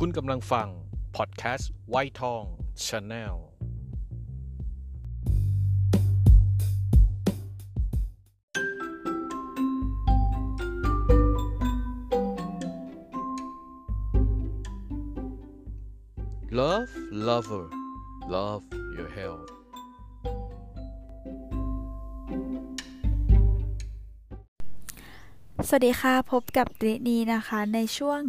คุณกำลังฟัง พอดแคสต์ไวท์ทองชาแนล Love lover love your health สวัสดีค่ะ พบกับเรนีนะคะ ในช่วง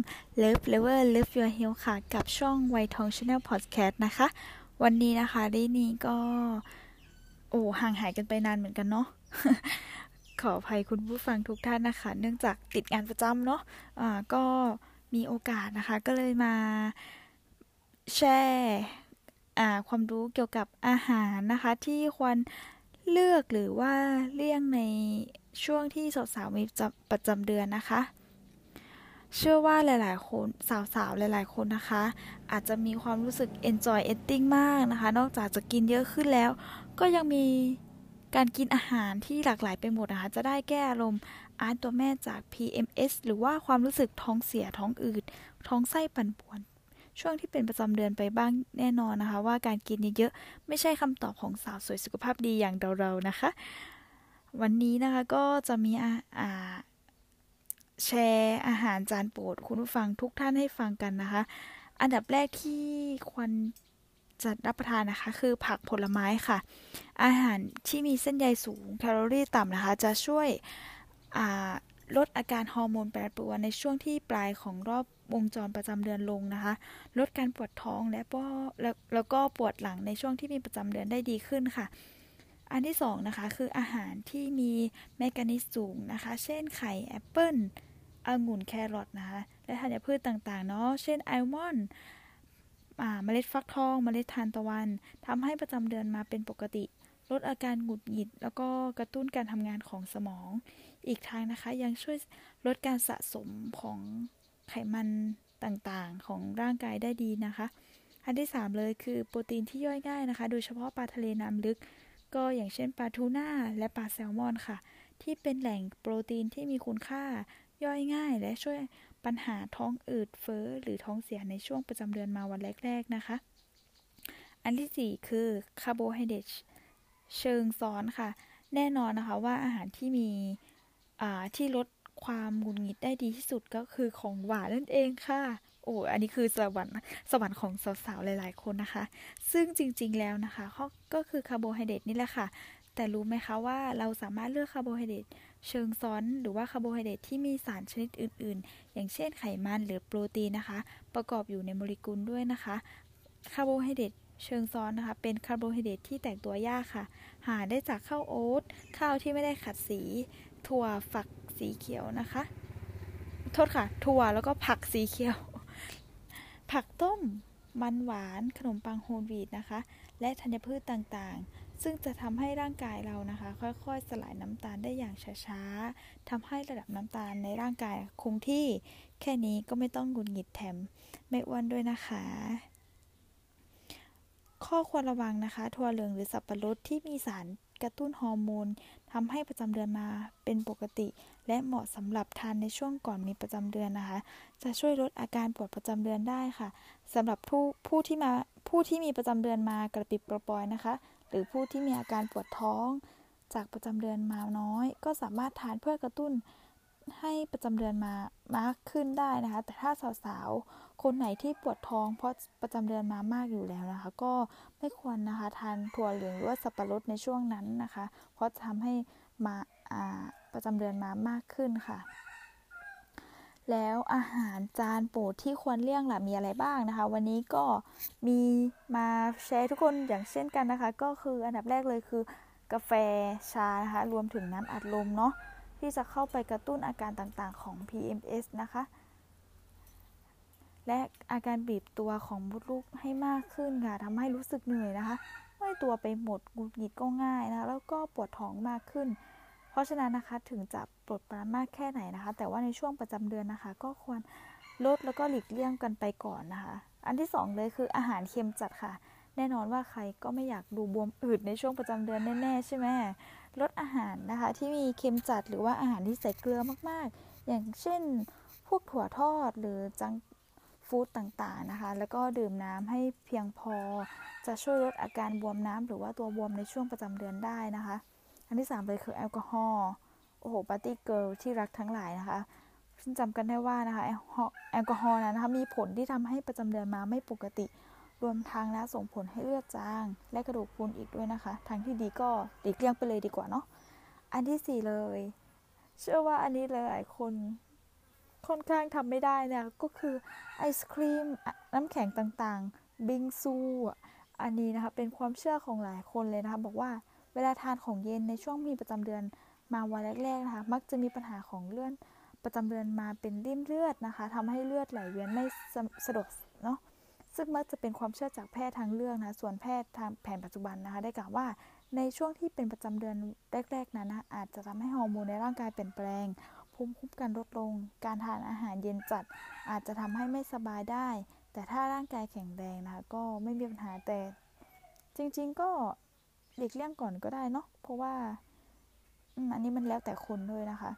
Love Lover Love Your Health ค่ะ กับช่องไวทอง Channel Podcast นะคะ วันนี้นะคะเรนีก็ โอ้ห่างหายกันไปนานเหมือนกันเนาะขออภัยคุณผู้ฟังทุกท่านนะคะ เนื่องจากติดงานประจำเนาะะก็มีโอกาสนะคะ ก็เลยมาแชร์ความรู้เกี่ยวกับอาหารนะคะ ที่ควรเลือกหรือว่าเลี่ยงใน ช่วงที่สาวๆมีประจำเดือนนะคะ เชื่อว่าหลายๆคนสาวๆหลายๆคนนะคะ อาจจะมีความรู้สึก enjoy eating มากนะคะ นอกจากจะกินเยอะขึ้นแล้ว ก็ยังมีการกินอาหารที่หลากหลายไปหมดนะคะ จะได้แก้อารมณ์อาร์ตตัวแม่จาก PMS หรือว่าความรู้สึกท้องเสียท้องอืด ท้องไส้ปั่นป่วน ช่วงที่เป็นประจำเดือนไปบ้างแน่นอนนะคะ ว่าการกินเยอะๆไม่ใช่คำตอบของสาวสวยสุขภาพดีอย่างเราๆนะคะ วันนี้นะคะก็จะมีอาแชร์อาหารจานโปรดคุณผู้ฟังทุกท่านให้ฟังกันนะคะ อันดับแรกที่ควรจะรับประทานนะคะ คือผักผลไม้ค่ะ อาหารที่มีเส้นใยสูงแคลอรี่ต่ำนะคะ จะช่วยลดอาการฮอร์โมนแปรปรวนในช่วงที่ปลายของรอบวงจรประจำเดือนลงนะคะ ลดการปวดท้องและแล้วแล้วก็ปวดหลังในช่วงที่มีประจำเดือนได้ดีขึ้นค่ะ อันที่สองนะคะคืออาหารที่มีแมกนีเซียมสูงนะคะ เช่นไข่แอปเปิลองุ่นแครอทนะคะ และธัญพืชต่างๆ เนาะ เช่นอัลมอนด์เมล็ดฟักทอง เมล็ดทานตะวันทำให้ประจำเดือนมาเป็นปกติ ลดอาการหงุดหงิด แล้วก็กระตุ้นการทำงานของสมอง อีกทางนะคะยังช่วยลดการสะสมของไขมันต่างๆ ของร่างกายได้ดีนะคะ อันที่ 3 เลยคือโปรตีนที่ย่อยง่ายนะคะ โดยเฉพาะปลาทะเลน้ำลึก ก็อย่างเช่นปลาทูน่าและปลาแซลมอนค่ะ ที่เป็นแหล่งโปรตีนที่มีคุณค่าย่อยง่าย และช่วยปัญหาท้องอืดเฟ้อหรือท้องเสียในช่วงประจำเดือนมาวันแรก ๆ นะคะ อันที่ 4 คือคาร์โบไฮเดรตเชิงซ้อนค่ะ แน่นอนนะคะว่าอาหารที่มีที่ลดความหงุดหงิดได้ดีที่สุดก็คือของหวานนั่นเองค่ะ อ้ออันนี้คือสวรรค์สวรรค์ของสาวๆหลาย ๆ คนนะคะ ซึ่งจริงๆแล้วนะคะก็คือคาร์โบไฮเดรตนี่แหละค่ะ แต่รู้ไหมคะว่าเราสามารถเลือกคาร์โบไฮเดรตเชิงซ้อนหรือว่าคาร์โบไฮเดรตที่มีสารชนิดอื่น ๆ อย่างเช่นไขมันหรือโปรตีนนะคะ ประกอบอยู่ในโมเลกุลด้วยนะคะคาร์โบไฮเดรตเชิงซ้อนนะคะ เป็นคาร์โบไฮเดรตที่แตกตัวยากค่ะ หาได้จากข้าวโอ๊ตข้าวที่ไม่ได้ขัดสี ถั่วฝักสีเขียวนะคะ โทษค่ะ ถั่วแล้วก็ผักสีเขียว ผักต้ม มันหวาน ขนมปังโฮลวีตนะคะ และธัญพืชต่างๆ ซึ่งจะทำให้ร่างกายเรานะคะ ค่อยๆ สลายน้ำตาลได้อย่างช้าๆทำให้ระดับน้ำตาลในร่างกายคงที่ แค่นี้ก็ไม่ต้องหงุดหงิดแถม ไม่อ้วนด้วยนะคะ ข้อควรระวังนะคะ ถั่วเหลืองหรือสับปะรดที่มีสาร กระตุ้นฮอร์โมนทำให้ประจำเดือนมาเป็นปกติ และเหมาะสำหรับทานในช่วงก่อนมีประจำเดือนนะคะ จะช่วยลดอาการปวดประจำเดือนได้ค่ะสำหรับผู้ผู้ที่มาผู้ที่มีประจำเดือนมากระปิบกระปอยนะคะ หรือผู้ที่มีอาการปวดท้อง จากประจำเดือนมาน้อย ก็สามารถทานเพื่อกระตุ้นให้ประจำเดือนมามากขึ้นได้นะคะ แต่ถ้าสาวๆ คนไหนที่ปวดท้องเพราะประจำเดือนมามากอยู่แล้วนะคะ ก็ไม่ควรนะคะทานถั่วเหลืองหรือว่าสับปะรดในช่วงนั้นนะคะ เพราะจะทำให้มาประจำเดือนมามากขึ้นค่ะแล้วอาหารจานโปรดที่ควรเลี่ยงล่ะมีอะไรบ้างนะคะ วันนี้ก็มีมาแชร์ทุกคนอย่างเช่นกันนะคะ ก็คืออันดับแรกเลยคือกาแฟชานะคะ รวมถึงน้ำอัดลมเนาะที่จะเข้าไปกระตุ้นอาการต่างๆของ PMS นะคะ และอาการบีบตัวของมดลูกให้มากขึ้นค่ะทำให้รู้สึกเหนื่อยนะคะไม่ตัวไปหมดกุดหงิดก็ง่ายนะคะแล้วก็ปวดท้องมากขึ้น เพราะฉะนั้นนะคะถึงจะปวดปรานมากแค่ไหนนะคะ แต่ว่าในช่วงประจำเดือนนะคะ ก็ควรลดแล้วก็หลีกเลี่ยงกันไปก่อนนะคะ อันที่ 2 เลยคืออาหารเค็มจัดค่ะ แน่นอนว่าใครก็ไม่อยากดูบวมอืดในช่วงประจำเดือนแน่ๆใช่ไหมลดอาหารนะคะที่มีเค็มจัดหรือว่าอาหารที่ใส่เกลือมากๆ อย่างเช่น พวกถั่วทอดหรือจัง ฟู้ดต่างๆนะคะ แล้วก็ดื่มน้ำให้เพียงพอ จะช่วยลดอาการบวมน้ำหรือว่าตัวบวมในช่วงประจำเดือนได้นะคะ อันที่ 3 เลยคือแอลกอฮอล์โอ้โหปาร์ตี้เกิร์ลที่รักทั้งหลายนะคะซึ่งจำกันได้ว่านะคะแอลกอฮอล์นะคะมีผลที่ทำให้ประจำเดือนมาไม่ปกติ รวมทั้งนะส่งผลให้เลือดจาง และกระดูกพรุนอีกด้วยนะคะ ทางที่ดีก็ดีเลี่ยงไปเลยดีกว่าเนาะอันที่ 4 เลย เชื่อว่าอันนี้หลายคน ค่อนข้างทำไม่ได้นี่ยก็คือไอศครีมน้ำแข็งต่างๆ บิงซู อันนี้นะคะเป็นความเชื่อของหลายคนเลยนะคะ บอกว่าเวลาทานของเย็นในช่วงมีประจำเดือนมาวันแรกๆนะคะ มักจะมีปัญหาของเลื่อนประจำเดือนมาเป็นริ่มเลือดนะคะทำให้เลือดไหลเวียนไม่สะดวกเนาะซึ่งมักจะเป็นความเชื่อจากแพทย์ทางเลือกนะส่วนแพทย์ทางแผนปัจจุบันนะคะ ได้กล่าวว่าในช่วงที่เป็นประจำเดือนแรก ๆนั้นนะอาจจะทำให้ฮอร์โมนในร่างกายเปลี่ยนแปลง ภูมิคุ้มกันลดลง การทานอาหารเย็นจัดอาจจะทำให้ไม่สบายได้ แต่ถ้าร่างกายแข็งแรงนะคะก็ไม่มีปัญหาแต่จริง ๆ ก็หลีกเลี่ยงก่อนก็ได้เนาะเพราะว่าอันนี้มันแล้วแต่คนด้วยนะคะ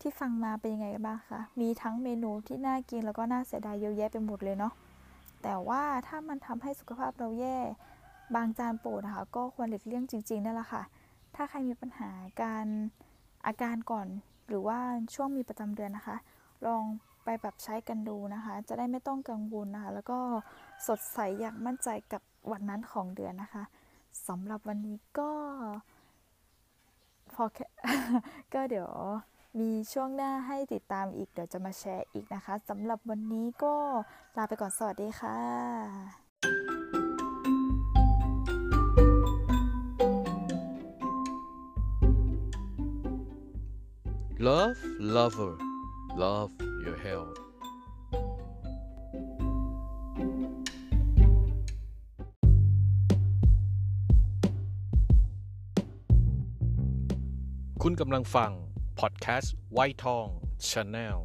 ที่ฟังมาเป็นยังไงกันบ้างคะมีทั้งเมนูที่น่ากินแล้วก็น่าเสียดายเยอะแยะไปหมดเลยเนาะแต่ว่าถ้ามันทำให้สุขภาพเราแย่ บางจานโปรดนะคะก็ควรหลีกเลี่ยงจริง ๆนั่นแหละค่ะ ถ้าใครมีปัญหาการ อาการก่อนหรือว่าช่วงมีประจำเดือนนะคะ ลองไปแบบใช้กันดูนะคะ จะได้ไม่ต้องกังวลนะคะ แล้วก็สดใสอย่างมั่นใจกับวันนั้นของเดือนนะคะสำหรับวันนี้ก็พอก็เดี๋ยวมีช่วงหน้าให้ติดตามอีก เดี๋ยวจะมาแชร์อีกนะคะสำหรับวันนี้ก็ลาไปก่อนสวัสดีค่ะ Love lover love your health คุณกำลังฟัง พอดแคสต์ไวท์ทองชาแนล